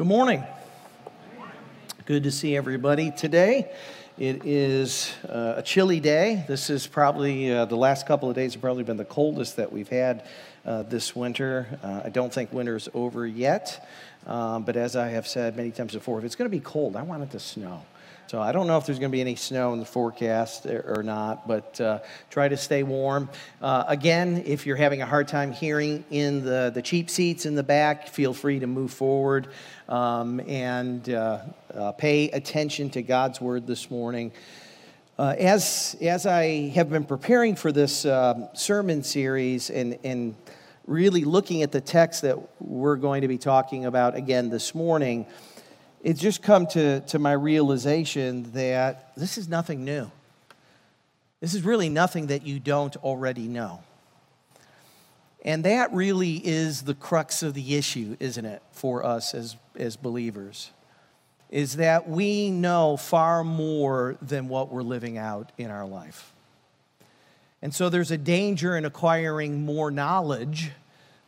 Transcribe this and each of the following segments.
Good morning. Good to see everybody today. It is uh, a chilly day. This is probably uh, the last couple of days have probably been the coldest that we've had uh, this winter. Uh, I don't think winter is over yet, um, but as I have said many times before, if it's going to be cold, I want it to snow. So I don't know if there's going to be any snow in the forecast or not, but uh, try to stay warm. Uh, again, if you're having a hard time hearing in the, the cheap seats in the back, feel free to move forward um, and uh, uh pay attention to God's word this morning. Uh, as, as I have been preparing for this um, sermon series and, and really looking at the text that we're going to be talking about again this morning, it's just come to, to my realization that this is nothing new. This is really nothing that you don't already know. And that really is the crux of the issue, isn't it, for us as, as believers? Is that we know far more than what we're living out in our life. And so there's a danger in acquiring more knowledge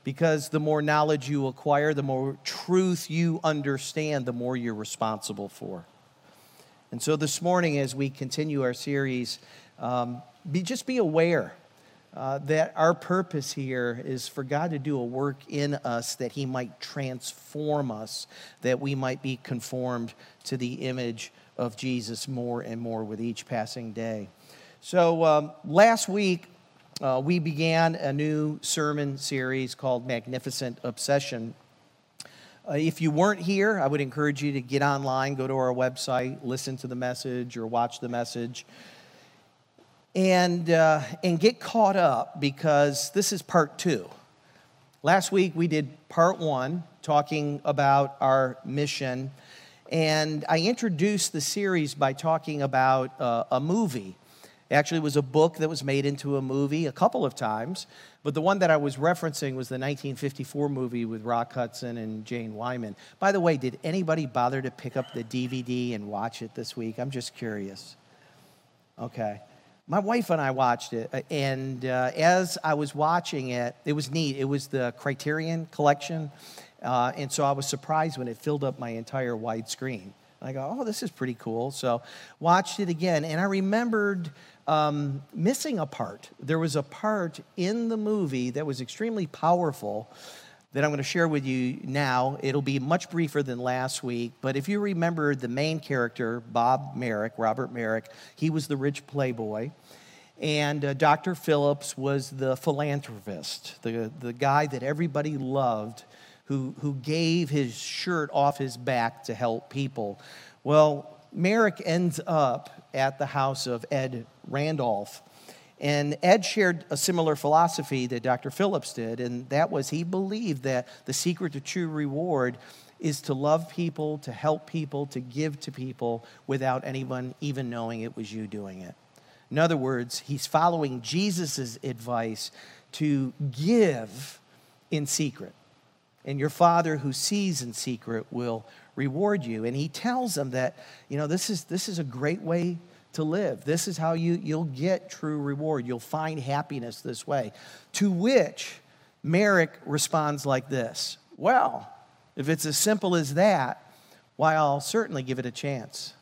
because the more knowledge you acquire, the more truth you understand, the more you're responsible for. And so this morning, as we continue our series, um, be, just be aware uh, that our purpose here is for God to do a work in us that He might transform us, that we might be conformed to the image of Jesus more and more with each passing day. So um, last week, uh, we began a new sermon series called Magnificent Obsession. Uh, if you weren't here, I would encourage you to get online, go to our website, listen to the message, or watch the message, and, uh, and get caught up because this is part two. Last week we did part one, talking about our mission, and I introduced the series by talking about uh, a movie Actually, was a book that was made into a movie a couple of times, but the one that I was referencing was the 1954 movie with Rock Hudson and Jane Wyman. By the way, did anybody bother to pick up the DVD and watch it this week? I'm just curious. Okay. My wife and I watched it, uh, and uh, as I was watching it, it was neat. It was the Criterion collection, uh, and so I was surprised when it filled up my entire widescreen. I go, oh, this is pretty cool. So watched it again, and I remembered um, missing a part. There was a part in the movie that was extremely powerful that I'm going to share with you now. It'll be much briefer than last week, but if you remember the main character, Bob Merrick, Robert Merrick, he was the rich playboy. And uh, Dr. Phillips was the philanthropist, the, the guy that everybody loved, who, who gave his shirt off his back to help people. Well, Merrick ends up at the house of Ed Randolph. And Ed shared a similar philosophy that Dr. Phillips did, and that was he believed that the secret to true reward is to love people, to help people, to give to people without anyone even knowing it was you doing it. In other words, he's following Jesus' advice to give in secret. And your Father who sees in secret will reward you. And he tells them that, you know, this is, this is a great way to live. This is how you, you'll get true reward. You'll find happiness this way. To which Merrick responds like this Well, if it's as simple as that, why, I'll certainly give it a chance.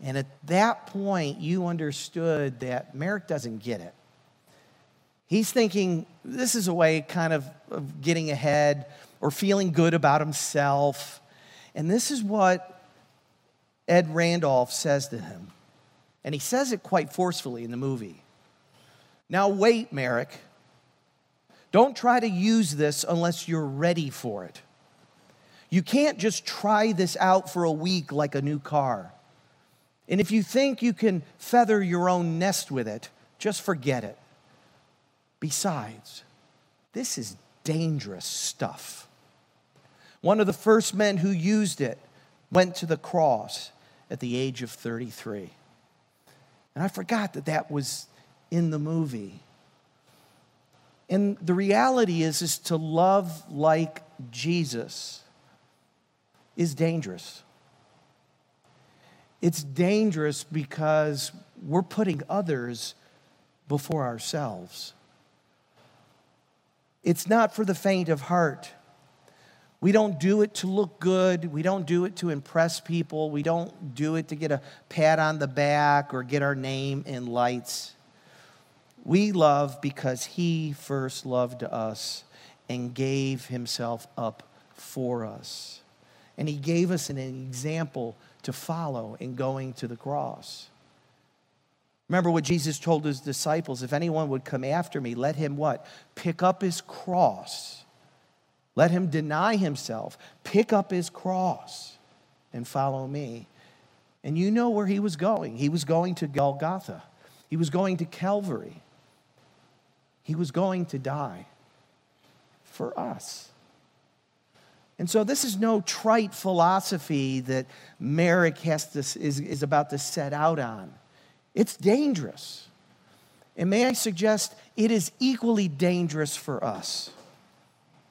And at that point, you understood that Merrick doesn't get it. He's thinking this is a way kind of of getting ahead or feeling good about himself. And this is what Ed Randolph says to him. And he says it quite forcefully in the movie. Now, wait, Merrick. Don't try to use this unless you're ready for it. You can't just try this out for a week like a new car. And if you think you can feather your own nest with it, just forget it. Besides, this is dangerous stuff. One of the first men who used it went to the cross at the age of 33. And I forgot that that was in the movie. And the reality is, is to love like Jesus is dangerous. It's dangerous because we're putting others before ourselves. It's not for the faint of heart. We don't do it to look good. We don't do it to impress people. We don't do it to get a pat on the back or get our name in lights. We love because He first loved us and gave Himself up for us. And He gave us an example to follow in going to the cross. Remember what Jesus told his disciples if anyone would come after me, let him what? Pick up his cross. Let him deny himself, pick up his cross, and follow me. And you know where he was going. He was going to Golgotha, he was going to Calvary, he was going to die for us. And so, this is no trite philosophy that Merrick has to, is, is about to set out on. It's dangerous. And may I suggest it is equally dangerous for us.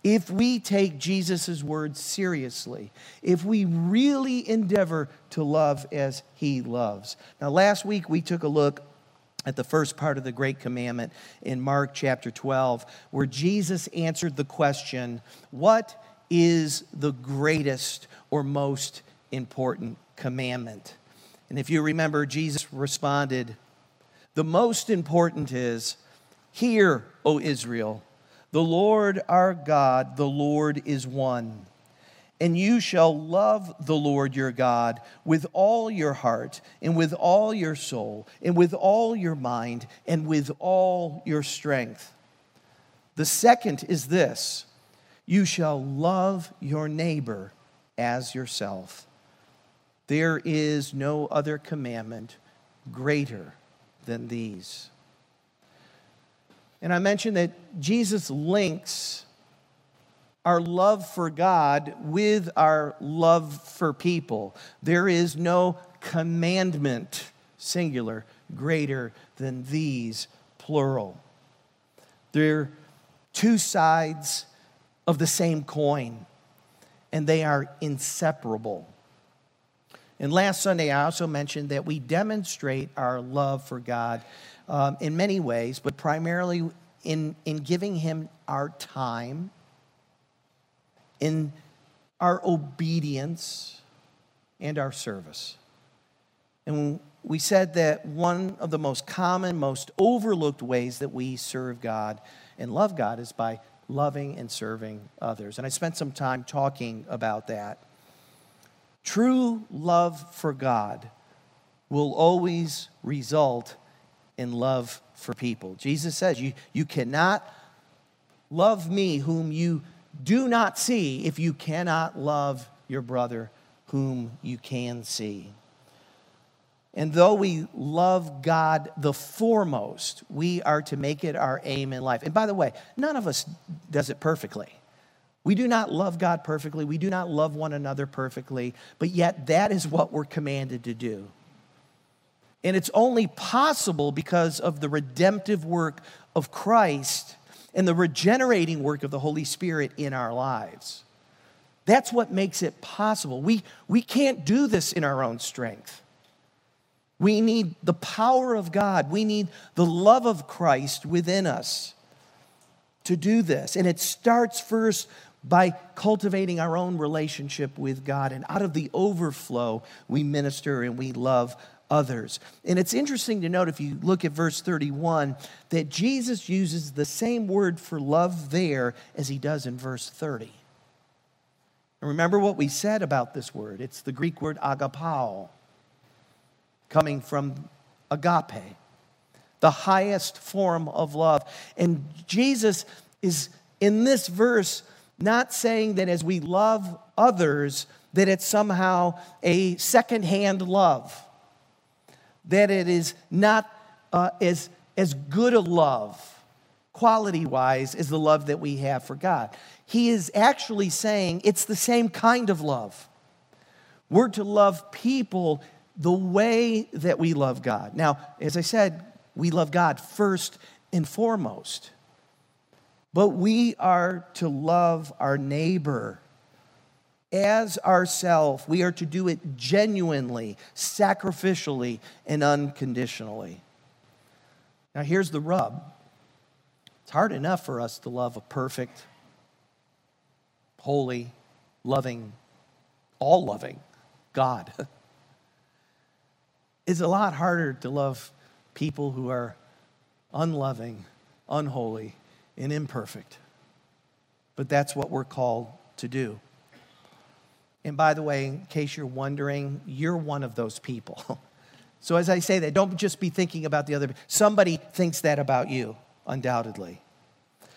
If we take Jesus' words seriously, if we really endeavor to love as he loves. Now, last week we took a look at the first part of the Great Commandment in Mark chapter 12, where Jesus answered the question What is the greatest or most important commandment? And if you remember, Jesus responded, The most important is, Hear, O Israel, the Lord our God, the Lord is one. And you shall love the Lord your God with all your heart, and with all your soul, and with all your mind, and with all your strength. The second is this you shall love your neighbor as yourself. There is no other commandment greater than these. And I mentioned that Jesus links our love for God with our love for people. There is no commandment, singular, greater than these, plural. They're two sides of the same coin, and they are inseparable. And last Sunday, I also mentioned that we demonstrate our love for God um, in many ways, but primarily in, in giving Him our time, in our obedience, and our service. And we said that one of the most common, most overlooked ways that we serve God and love God is by loving and serving others. And I spent some time talking about that. True love for God will always result in love for people. Jesus says, You, you cannot love me whom you do not see if you cannot love your brother whom you can see. And though we love God the foremost, we are to make it our aim in life. And by the way, none of us does it perfectly. We do not love God perfectly. We do not love one another perfectly, but yet that is what we're commanded to do. And it's only possible because of the redemptive work of Christ and the regenerating work of the Holy Spirit in our lives. That's what makes it possible. We, we can't do this in our own strength. We need the power of God, we need the love of Christ within us to do this. And it starts first by cultivating our own relationship with God. And out of the overflow, we minister and we love others. And it's interesting to note if you look at verse 31 that Jesus uses the same word for love there as he does in verse 30. And remember what we said about this word it's the Greek word agapao, coming from agape, the highest form of love. And Jesus is in this verse not saying that as we love others, that it's somehow a secondhand love, that it is not uh, as, as good a love, quality wise, as the love that we have for God. He is actually saying it's the same kind of love. We're to love people the way that we love God. Now, as I said, we love God first and foremost. But we are to love our neighbor as ourself. We are to do it genuinely, sacrificially, and unconditionally. Now, here's the rub it's hard enough for us to love a perfect, holy, loving, all loving God. it's a lot harder to love people who are unloving, unholy, and imperfect. But that's what we're called to do. And by the way, in case you're wondering, you're one of those people. so as I say that, don't just be thinking about the other. Somebody thinks that about you, undoubtedly.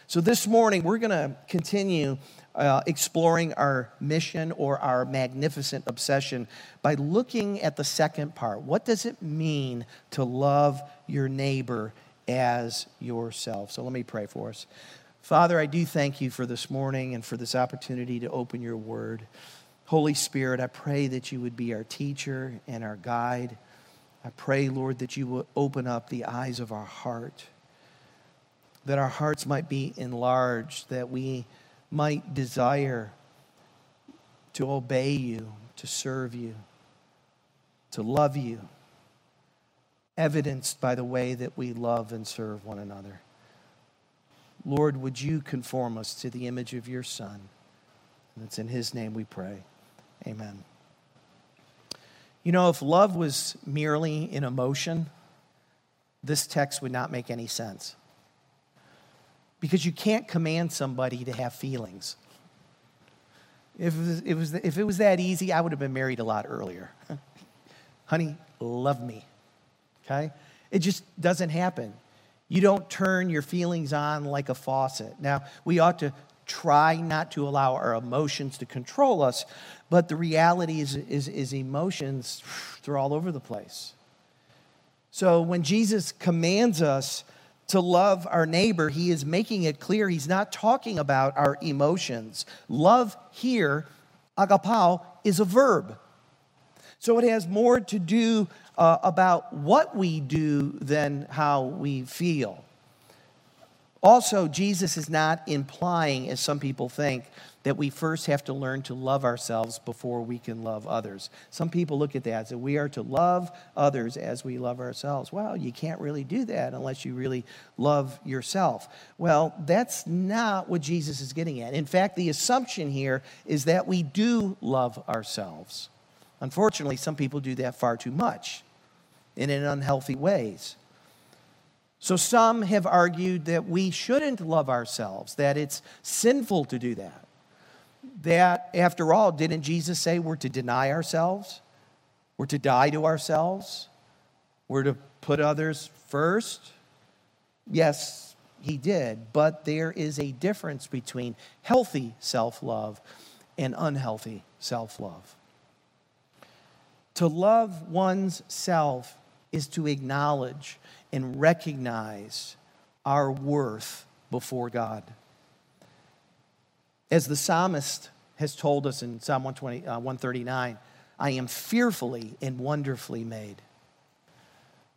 So this morning, we're going to continue uh, exploring our mission or our magnificent obsession by looking at the second part. What does it mean to love your neighbor as yourself? So let me pray for us. Father, I do thank you for this morning and for this opportunity to open your word. Holy Spirit, I pray that you would be our teacher and our guide. I pray, Lord, that you will open up the eyes of our heart, that our hearts might be enlarged, that we might desire to obey you, to serve you, to love you, evidenced by the way that we love and serve one another. Lord, would you conform us to the image of your Son? And it's in his name we pray. Amen. You know, if love was merely an emotion, this text would not make any sense. Because you can't command somebody to have feelings. If it, was, if it was that easy, I would have been married a lot earlier. Honey, love me. Okay? It just doesn't happen. You don't turn your feelings on like a faucet. Now, we ought to try not to allow our emotions to control us, but the reality is, is, is emotions, they're all over the place. So when Jesus commands us to love our neighbor, he is making it clear he's not talking about our emotions. Love here, agapao, is a verb. So it has more to do uh, about what we do than how we feel. Also, Jesus is not implying, as some people think, that we first have to learn to love ourselves before we can love others. Some people look at that as we are to love others as we love ourselves. Well, you can't really do that unless you really love yourself. Well, that's not what Jesus is getting at. In fact, the assumption here is that we do love ourselves. Unfortunately, some people do that far too much and in unhealthy ways. So, some have argued that we shouldn't love ourselves, that it's sinful to do that. That, after all, didn't Jesus say we're to deny ourselves? We're to die to ourselves? We're to put others first? Yes, he did, but there is a difference between healthy self love and unhealthy self love. To love one's self is to acknowledge and recognize our worth before God. As the psalmist has told us in Psalm 120, uh, 139, I am fearfully and wonderfully made.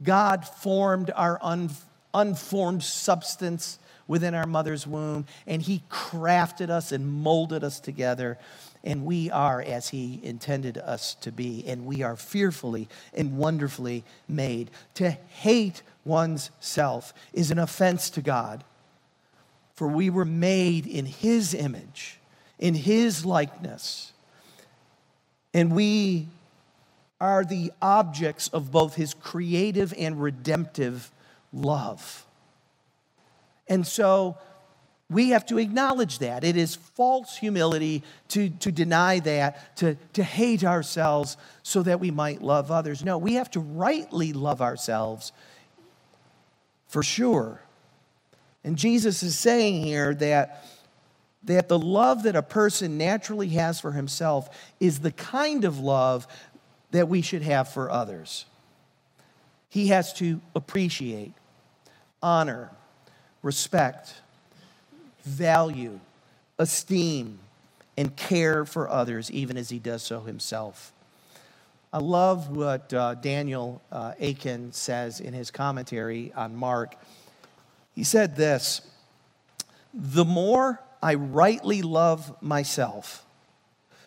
God formed our un, unformed substance within our mother's womb, and He crafted us and molded us together and we are as He intended us to be, and we are fearfully and wonderfully made. To hate one's self is an offense to God, for we were made in His image, in His likeness, and we are the objects of both His creative and redemptive love. And so, we have to acknowledge that. It is false humility to, to deny that, to, to hate ourselves so that we might love others. No, we have to rightly love ourselves for sure. And Jesus is saying here that, that the love that a person naturally has for himself is the kind of love that we should have for others. He has to appreciate, honor, respect, value, esteem, and care for others, even as he does so himself. I love what uh, Daniel uh, Akin says in his commentary on Mark. He said this The more I rightly love myself,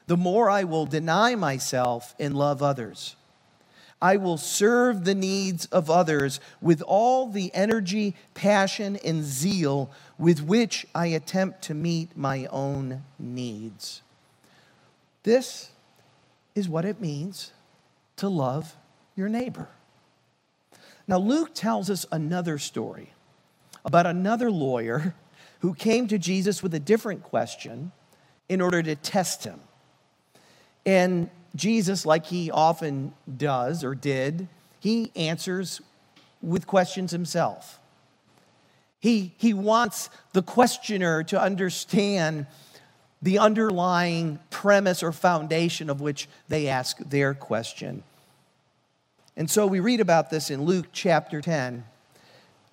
the more I will deny myself and love others. I will serve the needs of others with all the energy, passion, and zeal with which I attempt to meet my own needs. This is what it means to love your neighbor. Now, Luke tells us another story about another lawyer who came to Jesus with a different question in order to test him. And Jesus, like he often does or did, he answers with questions himself. He, he wants the questioner to understand the underlying premise or foundation of which they ask their question. And so we read about this in Luke chapter 10.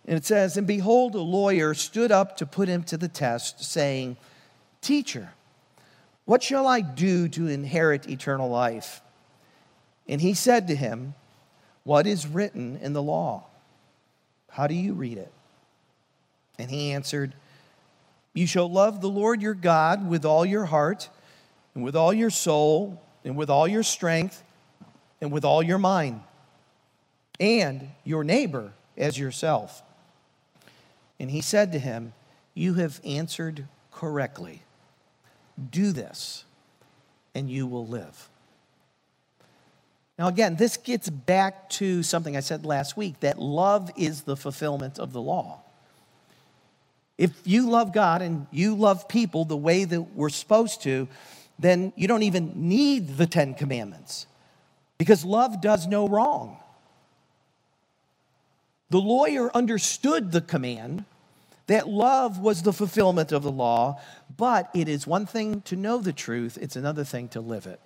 And it says, And behold, a lawyer stood up to put him to the test, saying, Teacher, what shall I do to inherit eternal life? And he said to him, What is written in the law? How do you read it? And he answered, You shall love the Lord your God with all your heart, and with all your soul, and with all your strength, and with all your mind, and your neighbor as yourself. And he said to him, You have answered correctly. Do this, and you will live. Now, again, this gets back to something I said last week that love is the fulfillment of the law. If you love God and you love people the way that we're supposed to, then you don't even need the Ten Commandments because love does no wrong. The lawyer understood the command that love was the fulfillment of the law, but it is one thing to know the truth, it's another thing to live it.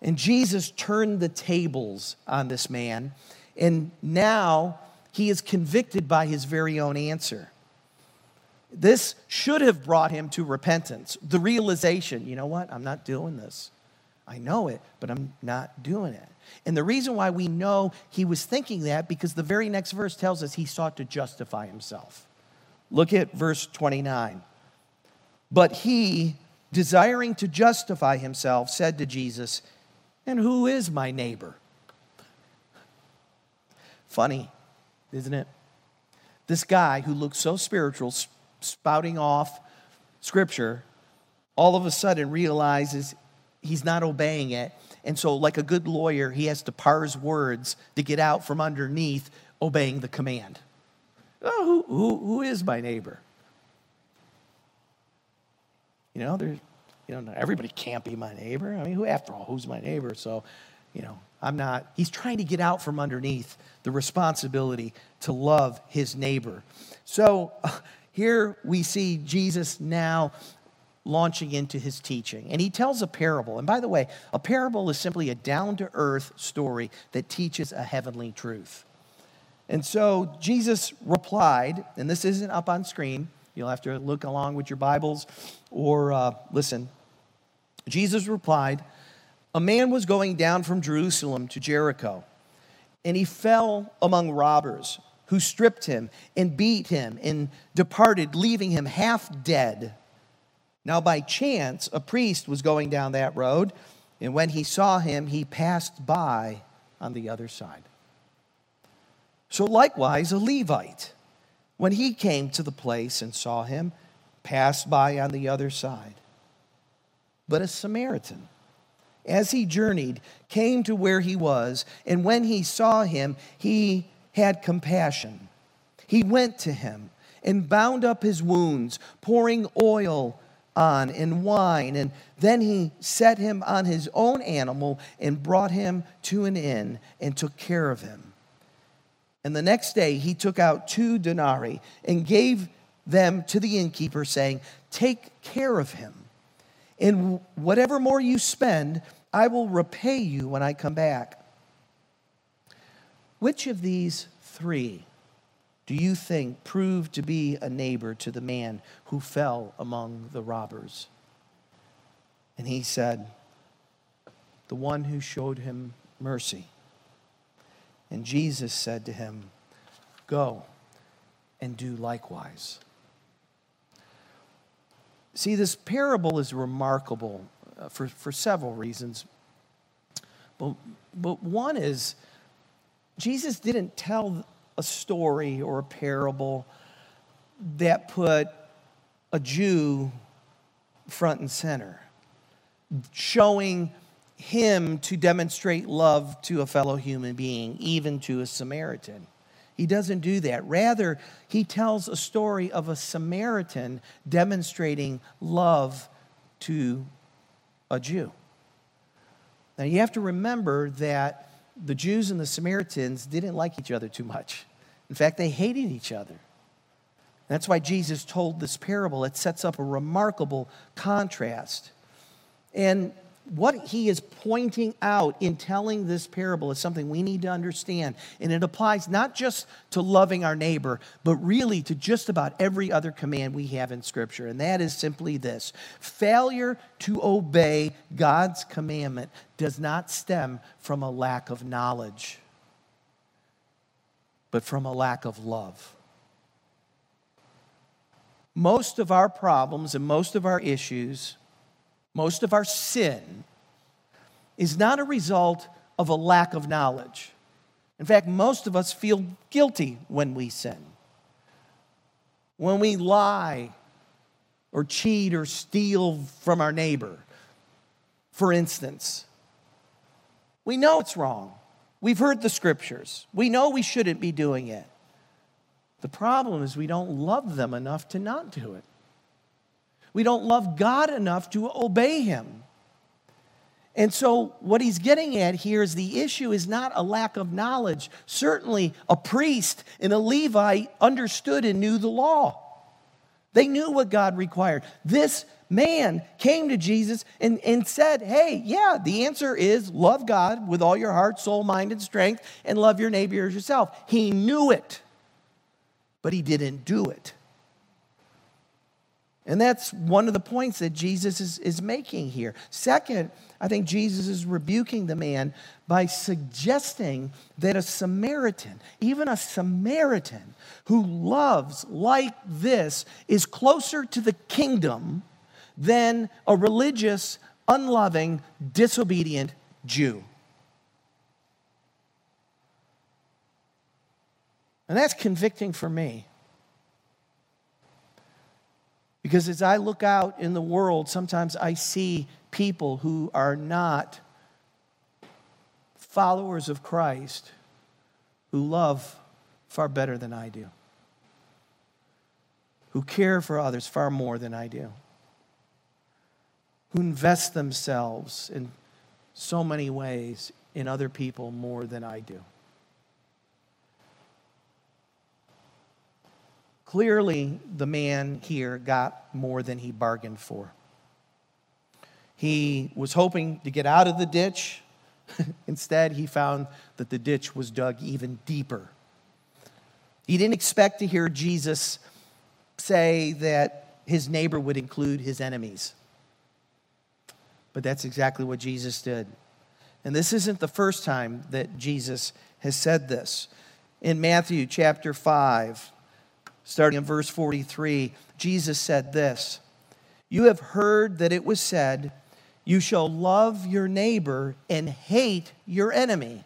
And Jesus turned the tables on this man, and now he is convicted by his very own answer. This should have brought him to repentance, the realization, you know what, I'm not doing this. I know it, but I'm not doing it. And the reason why we know he was thinking that, because the very next verse tells us he sought to justify himself. Look at verse 29. But he, desiring to justify himself, said to Jesus, And who is my neighbor? Funny, isn't it? This guy who looks so spiritual, spouting off scripture, all of a sudden realizes he's not obeying it. And so, like a good lawyer, he has to parse words to get out from underneath obeying the command. Oh, who, who, who is my neighbor? You know, there's, you know, everybody can't be my neighbor. I mean, who, after all, who's my neighbor? So, you know, I'm not. He's trying to get out from underneath the responsibility to love his neighbor. So, here we see Jesus now launching into his teaching. And he tells a parable. And by the way, a parable is simply a down to earth story that teaches a heavenly truth. And so Jesus replied, and this isn't up on screen, you'll have to look along with your Bibles or uh, listen. Jesus replied, A man was going down from Jerusalem to Jericho, and he fell among robbers who stripped him and beat him and departed, leaving him half dead. Now, by chance, a priest was going down that road, and when he saw him, he passed by on the other side. So, likewise, a Levite, when he came to the place and saw him, passed by on the other side. But a Samaritan, as he journeyed, came to where he was, and when he saw him, he had compassion. He went to him and bound up his wounds, pouring oil on and wine. And then he set him on his own animal and brought him to an inn and took care of him. And the next day he took out two denarii and gave them to the innkeeper, saying, Take care of him. And whatever more you spend, I will repay you when I come back. Which of these three do you think proved to be a neighbor to the man who fell among the robbers? And he said, The one who showed him mercy. And Jesus said to him, Go and do likewise. See, this parable is remarkable uh, for, for several reasons. But, but one is, Jesus didn't tell a story or a parable that put a Jew front and center. showing him to demonstrate love to a fellow human being, even to a Samaritan. He doesn't do that. Rather, he tells a story of a Samaritan demonstrating love to a Jew. Now, you have to remember that the Jews and the Samaritans didn't like each other too much. In fact, they hated each other. That's why Jesus told this parable. It sets up a remarkable contrast. And what he is pointing out in telling this parable is something we need to understand. And it applies not just to loving our neighbor, but really to just about every other command we have in Scripture. And that is simply this failure to obey God's commandment does not stem from a lack of knowledge, but from a lack of love. Most of our problems and most of our issues most of our sin, is not a result of a lack of knowledge. In fact, most of us feel guilty when we sin. When we lie or cheat or steal from our neighbor, for instance, we know it's wrong. We've heard the scriptures. We know we shouldn't be doing it. The problem is we don't love them enough to not do it. We don't love God enough to obey Him. And so, what he's getting at here is the issue is not a lack of knowledge. Certainly, a priest and a Levite understood and knew the law. They knew what God required. This man came to Jesus and, and said, Hey, yeah, the answer is love God with all your heart, soul, mind, and strength, and love your neighbor as yourself. He knew it, but he didn't do it. And that's one of the points that Jesus is, is making here. Second, I think Jesus is rebuking the man by suggesting that a Samaritan, even a Samaritan who loves like this, is closer to the kingdom than a religious, unloving, disobedient Jew. And that's convicting for me. Because as I look out in the world, sometimes I see people who are not followers of Christ who love far better than I do, who care for others far more than I do, who invest themselves in so many ways in other people more than I do. Clearly, the man here got more than he bargained for. He was hoping to get out of the ditch. Instead, he found that the ditch was dug even deeper. He didn't expect to hear Jesus say that his neighbor would include his enemies. But that's exactly what Jesus did. And this isn't the first time that Jesus has said this. In Matthew chapter 5, starting in verse 43, Jesus said this You have heard that it was said, You shall love your neighbor and hate your enemy.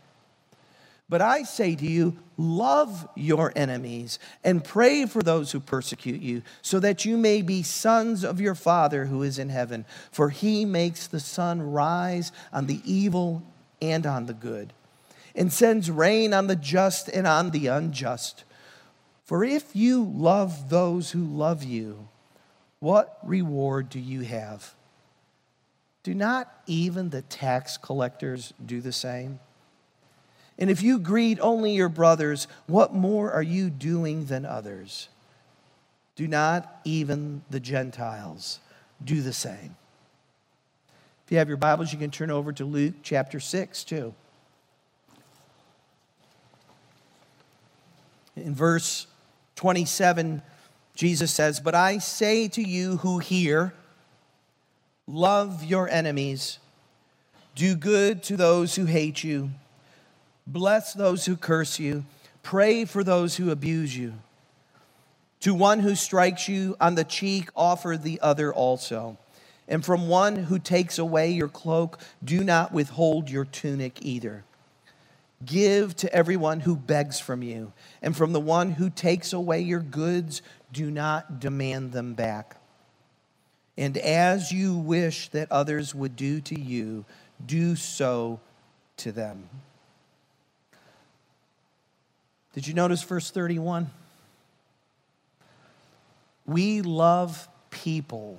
But I say to you, love your enemies and pray for those who persecute you, so that you may be sons of your Father who is in heaven. For he makes the sun rise on the evil and on the good, and sends rain on the just and on the unjust. For if you love those who love you, what reward do you have? Do not even the tax collectors do the same? And if you greet only your brothers, what more are you doing than others? Do not even the Gentiles do the same? If you have your Bibles, you can turn over to Luke chapter 6 too. In verse 27, Jesus says, But I say to you who hear, love your enemies, do good to those who hate you, bless those who curse you, pray for those who abuse you. To one who strikes you on the cheek, offer the other also. And from one who takes away your cloak, do not withhold your tunic either. Give to everyone who begs from you, and from the one who takes away your goods, do not demand them back. And as you wish that others would do to you, do so to them. Did you notice verse 31? We love people,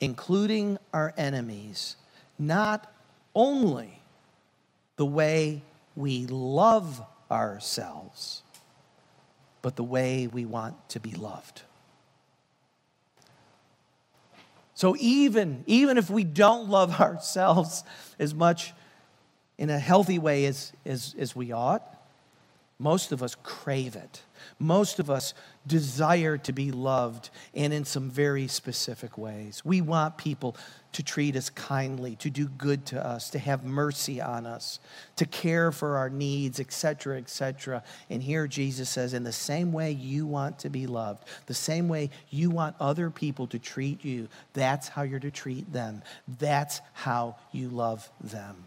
including our enemies, not only the way we love ourselves, but the way we want to be loved. So even, even if we don't love ourselves as much in a healthy way as, as, as we ought, most of us crave it. Most of us desire to be loved and in some very specific ways. We want people to treat us kindly, to do good to us, to have mercy on us, to care for our needs, etc., etc. And here Jesus says, in the same way you want to be loved, the same way you want other people to treat you, that's how you're to treat them. That's how you love them.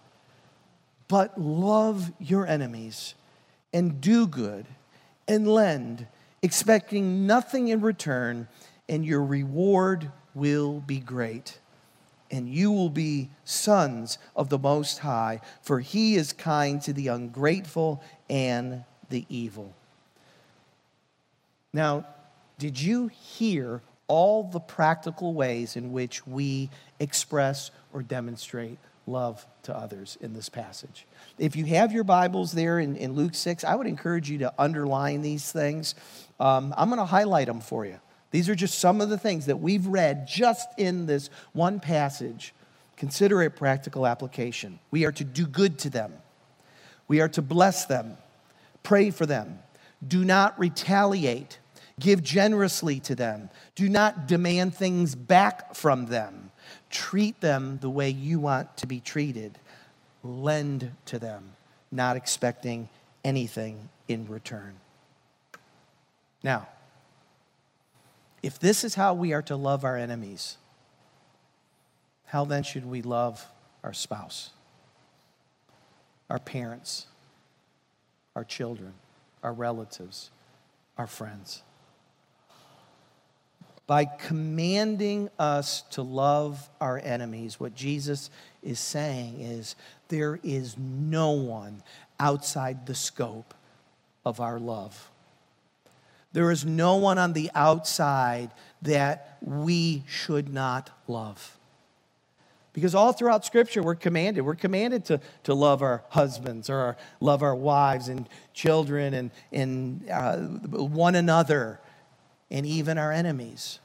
But love your enemies and do good and lend, expecting nothing in return, and your reward will be great. And you will be sons of the Most High, for He is kind to the ungrateful and the evil. Now, did you hear all the practical ways in which we express or demonstrate love to others in this passage. If you have your Bibles there in, in Luke 6, I would encourage you to underline these things. Um, I'm going to highlight them for you. These are just some of the things that we've read just in this one passage. Consider a practical application. We are to do good to them, we are to bless them, pray for them, do not retaliate, give generously to them, do not demand things back from them treat them the way you want to be treated. Lend to them, not expecting anything in return. Now, if this is how we are to love our enemies, how then should we love our spouse, our parents, our children, our relatives, our friends? By commanding us to love our enemies, what Jesus is saying is there is no one outside the scope of our love. There is no one on the outside that we should not love. Because all throughout Scripture, we're commanded. We're commanded to, to love our husbands or our, love our wives and children and, and uh, one another and even our enemies.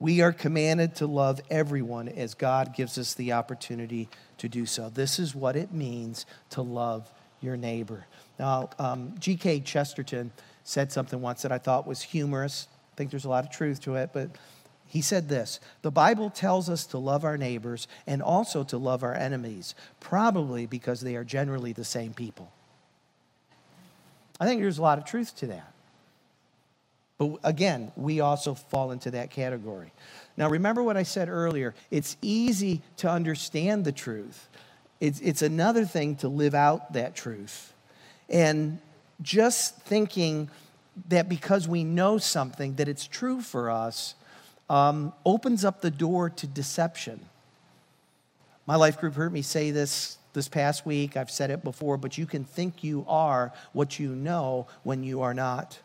We are commanded to love everyone as God gives us the opportunity to do so. This is what it means to love your neighbor. Now, um, G.K. Chesterton said something once that I thought was humorous. I think there's a lot of truth to it, but he said this The Bible tells us to love our neighbors and also to love our enemies, probably because they are generally the same people. I think there's a lot of truth to that. But again, we also fall into that category. Now, remember what I said earlier it's easy to understand the truth, it's, it's another thing to live out that truth. And just thinking that because we know something, that it's true for us, um, opens up the door to deception. My life group heard me say this this past week. I've said it before, but you can think you are what you know when you are not.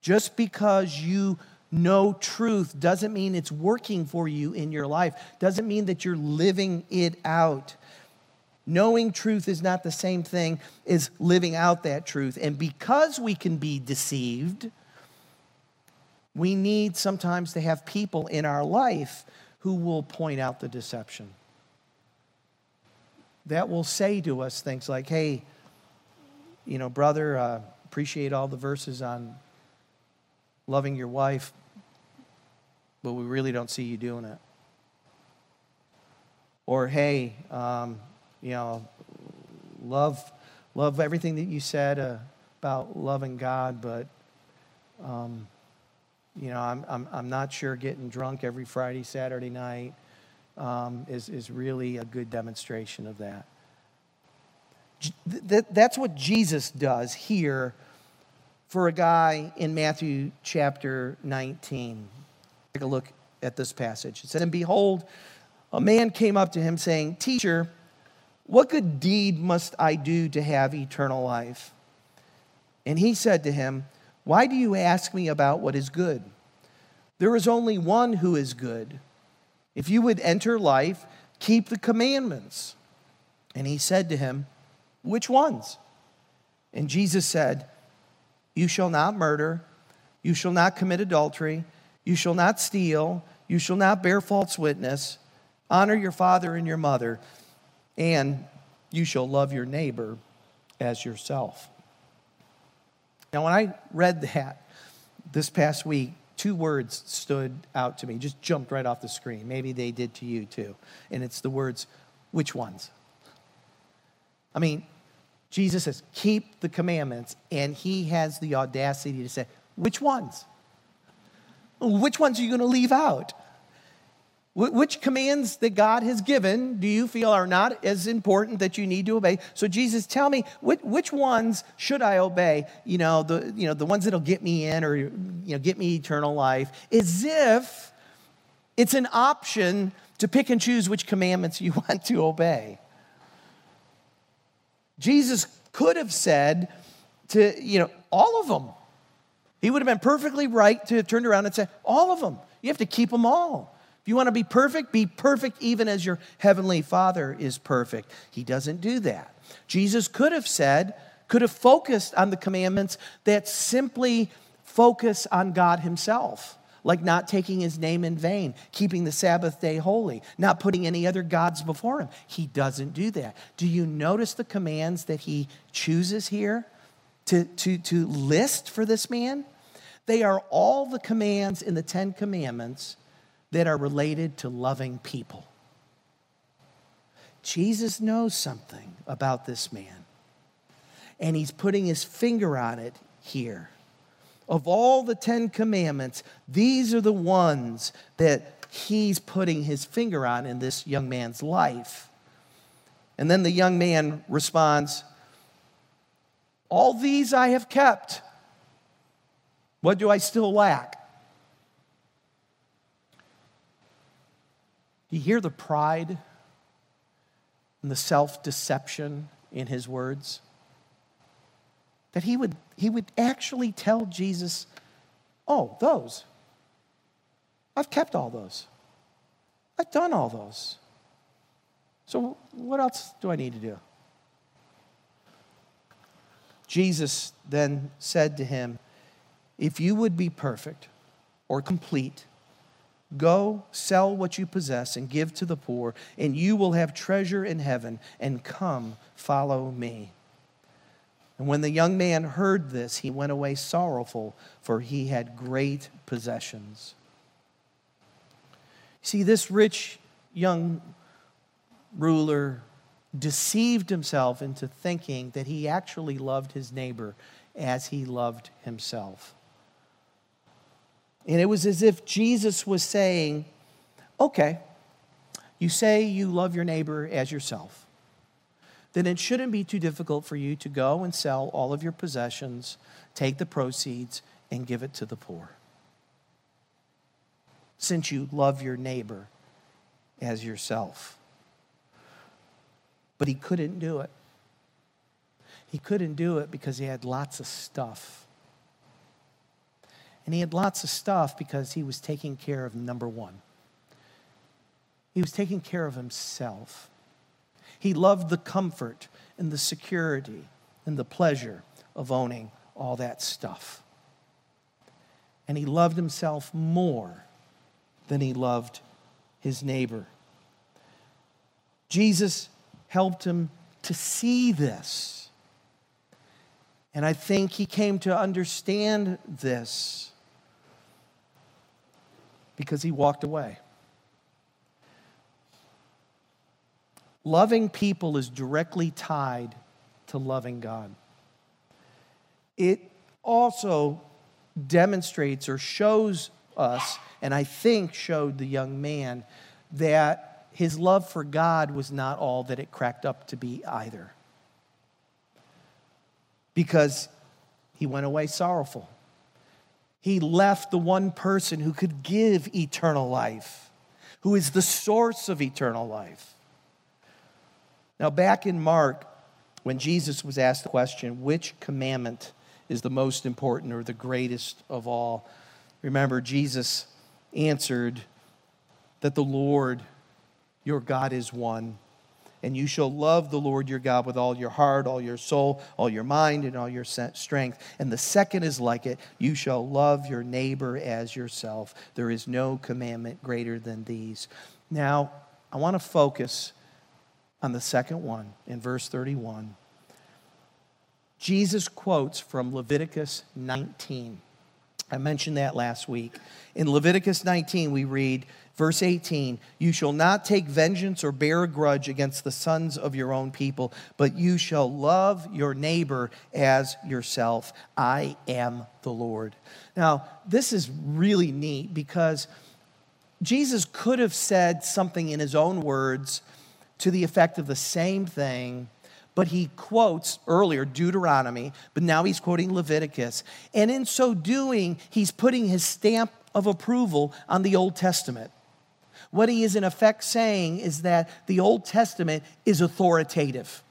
Just because you know truth doesn't mean it's working for you in your life, doesn't mean that you're living it out. Knowing truth is not the same thing as living out that truth. And because we can be deceived, we need sometimes to have people in our life who will point out the deception. That will say to us things like, hey, you know, brother, uh, appreciate all the verses on loving your wife, but we really don't see you doing it. Or, hey, um, you know, love, love everything that you said uh, about loving God, but, um, you know, I'm, I'm, I'm not sure getting drunk every Friday, Saturday night um, is, is really a good demonstration of that. That's what Jesus does here for a guy in Matthew chapter 19. Take a look at this passage. It said, And behold, a man came up to him saying, Teacher, what good deed must I do to have eternal life? And he said to him, Why do you ask me about what is good? There is only one who is good. If you would enter life, keep the commandments. And he said to him, Which ones? And Jesus said, You shall not murder, you shall not commit adultery, you shall not steal, you shall not bear false witness, honor your father and your mother, and you shall love your neighbor as yourself. Now, when I read that this past week, two words stood out to me, just jumped right off the screen. Maybe they did to you too. And it's the words, which ones? I mean, Jesus says, keep the commandments, and he has the audacity to say, which ones? Which ones are you going to leave out? Which commands that God has given do you feel are not as important that you need to obey? So Jesus, tell me which ones should I obey? You know the you know the ones that'll get me in or you know get me eternal life. As if it's an option to pick and choose which commandments you want to obey. Jesus could have said to you know all of them. He would have been perfectly right to have turned around and say all of them. You have to keep them all you want to be perfect, be perfect even as your heavenly Father is perfect. He doesn't do that. Jesus could have said, could have focused on the commandments that simply focus on God Himself, like not taking His name in vain, keeping the Sabbath day holy, not putting any other gods before Him. He doesn't do that. Do you notice the commands that He chooses here to, to, to list for this man? They are all the commands in the Ten Commandments that are related to loving people. Jesus knows something about this man, and he's putting his finger on it here. Of all the Ten Commandments, these are the ones that he's putting his finger on in this young man's life. And then the young man responds, All these I have kept. What do I still lack? You hear the pride and the self deception in his words? That he would, he would actually tell Jesus, Oh, those. I've kept all those. I've done all those. So, what else do I need to do? Jesus then said to him, If you would be perfect or complete, Go, sell what you possess and give to the poor, and you will have treasure in heaven, and come, follow me. And when the young man heard this, he went away sorrowful, for he had great possessions. See, this rich young ruler deceived himself into thinking that he actually loved his neighbor as he loved himself. And it was as if Jesus was saying, okay, you say you love your neighbor as yourself. Then it shouldn't be too difficult for you to go and sell all of your possessions, take the proceeds, and give it to the poor. Since you love your neighbor as yourself. But he couldn't do it. He couldn't do it because he had lots of stuff. And he had lots of stuff because he was taking care of number one. He was taking care of himself. He loved the comfort and the security and the pleasure of owning all that stuff. And he loved himself more than he loved his neighbor. Jesus helped him to see this And I think he came to understand this because he walked away. Loving people is directly tied to loving God. It also demonstrates or shows us, and I think showed the young man, that his love for God was not all that it cracked up to be either. Because he went away sorrowful. He left the one person who could give eternal life, who is the source of eternal life. Now, back in Mark, when Jesus was asked the question, which commandment is the most important or the greatest of all? Remember, Jesus answered that the Lord your God is one. And you shall love the Lord your God with all your heart, all your soul, all your mind, and all your strength. And the second is like it you shall love your neighbor as yourself. There is no commandment greater than these. Now, I want to focus on the second one in verse 31. Jesus quotes from Leviticus 19. I mentioned that last week. In Leviticus 19, we read, verse 18 You shall not take vengeance or bear a grudge against the sons of your own people, but you shall love your neighbor as yourself. I am the Lord. Now, this is really neat because Jesus could have said something in his own words to the effect of the same thing but he quotes earlier Deuteronomy, but now he's quoting Leviticus. And in so doing, he's putting his stamp of approval on the Old Testament. What he is in effect saying is that the Old Testament is authoritative.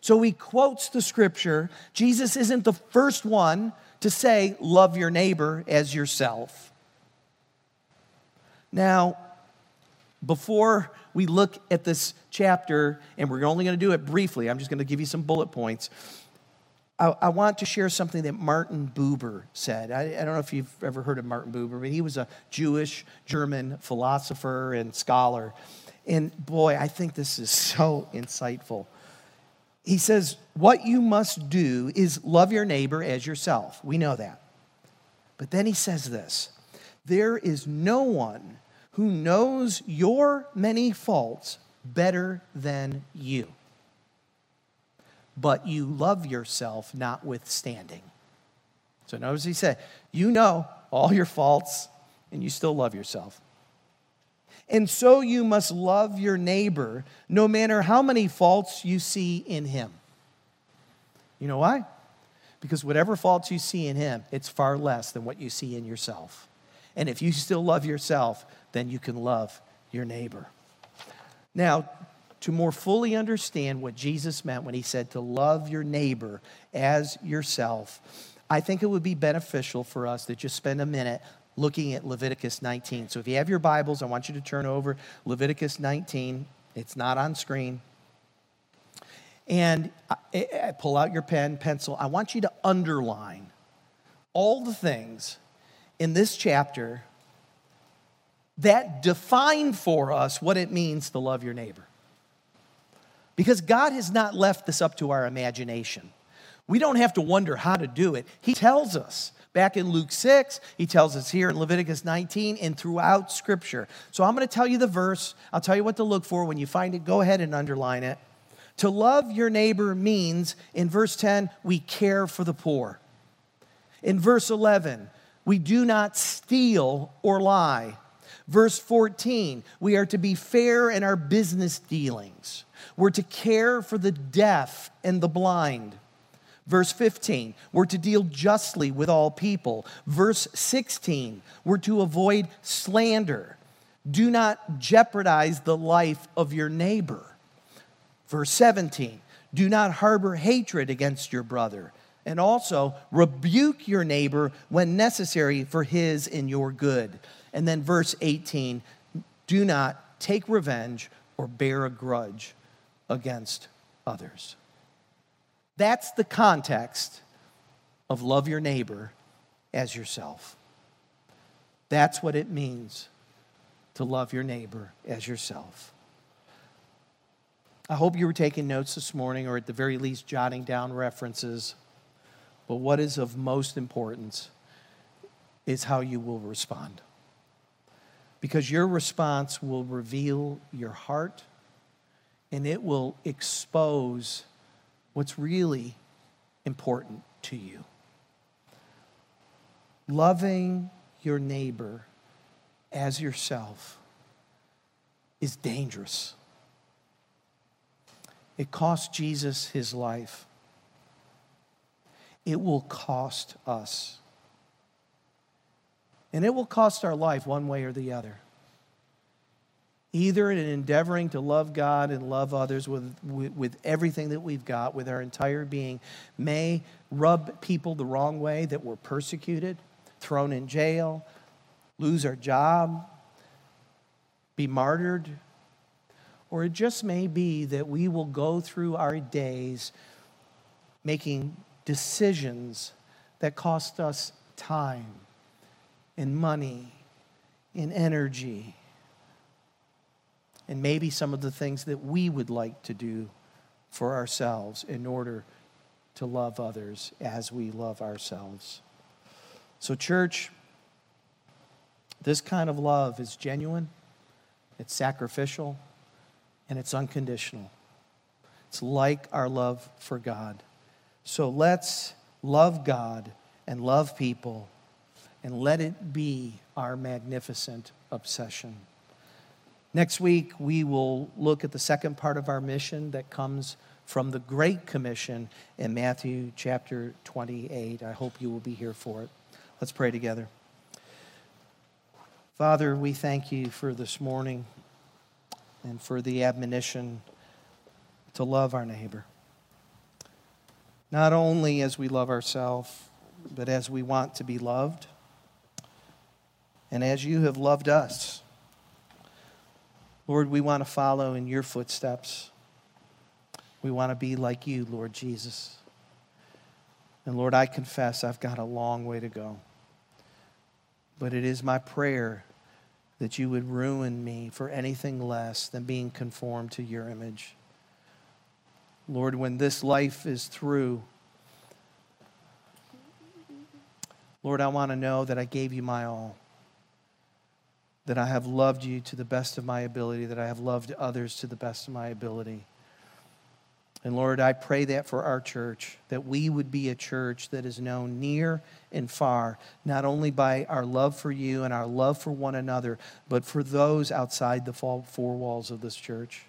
So he quotes the scripture. Jesus isn't the first one to say, Love your neighbor as yourself. Now, before we look at this chapter, and we're only going to do it briefly, I'm just going to give you some bullet points. I, I want to share something that Martin Buber said. I, I, don't know if you've ever heard of Martin Buber, but he was a Jewish German philosopher and scholar. And boy, I think this is so insightful. He says, What you must do is love your neighbor as yourself. We know that. But then he says this there is no one who knows your many faults better than you. But you love yourself notwithstanding. So notice he said, You know all your faults, and you still love yourself. And so you must love your neighbor no matter how many faults you see in him. You know why? Because whatever faults you see in him, it's far less than what you see in yourself. And if you still love yourself, then you can love your neighbor. Now, to more fully understand what Jesus meant when he said to love your neighbor as yourself, I think it would be beneficial for us to just spend a minute looking at Leviticus 19. So if you have your Bibles, I want you to turn over Leviticus 19. It's not on screen. And I pull out your pen, pencil. I want you to underline all the things in this chapter that define for us what it means to love your neighbor. Because God has not left this up to our imagination. We don't have to wonder how to do it. He tells us back in Luke 6, he tells us here in Leviticus 19, and throughout Scripture. So I'm going to tell you the verse. I'll tell you what to look for. When you find it, go ahead and underline it. To love your neighbor means, in verse 10, we care for the poor. In verse 11, we do not steal or lie. Verse 14, we are to be fair in our business dealings. We're to care for the deaf and the blind. Verse 15, we're to deal justly with all people. Verse 16, we're to avoid slander. Do not jeopardize the life of your neighbor. Verse 17, do not harbor hatred against your brother. And also, rebuke your neighbor when necessary for his and your good. And then verse 18 do not take revenge or bear a grudge against others. That's the context of love your neighbor as yourself. That's what it means to love your neighbor as yourself. I hope you were taking notes this morning or at the very least jotting down references. But what is of most importance is how you will respond. Because your response will reveal your heart and it will expose what's really important to you. Loving your neighbor as yourself is dangerous. It cost Jesus his life. It will cost us. And it will cost our life one way or the other. Either in endeavoring to love God and love others with, with, with, everything that we've got, with our entire being, may rub people the wrong way that we're persecuted, thrown in jail, lose our job, be martyred, or it just may be that we will go through our days making decisions that cost us time and money and energy and maybe some of the things that we would like to do for ourselves in order to love others as we love ourselves. So, church, this kind of love is genuine, it's sacrificial, and it's unconditional. It's like our love for God. So let's love God and love people and let it be our magnificent obsession. Next week, we will look at the second part of our mission that comes from the Great Commission in Matthew chapter 28. I hope you will be here for it. Let's pray together. Father, we thank you for this morning and for the admonition to love our neighbor. Not only as we love ourselves, but as we want to be loved, and as you have loved us. Lord, we want to follow in your footsteps. We want to be like you, Lord Jesus. And Lord, I confess I've got a long way to go. But it is my prayer that you would ruin me for anything less than being conformed to your image. Lord, when this life is through, Lord, I want to know that I gave you my all, that I have loved you to the best of my ability, that I have loved others to the best of my ability. And Lord, I pray that for our church, that we would be a church that is known near and far, not only by our love for you and our love for one another, but for those outside the four walls of this church.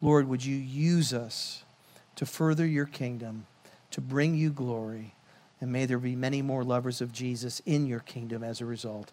Lord, would you use us to further your kingdom, to bring you glory, and may there be many more lovers of Jesus in your kingdom as a result.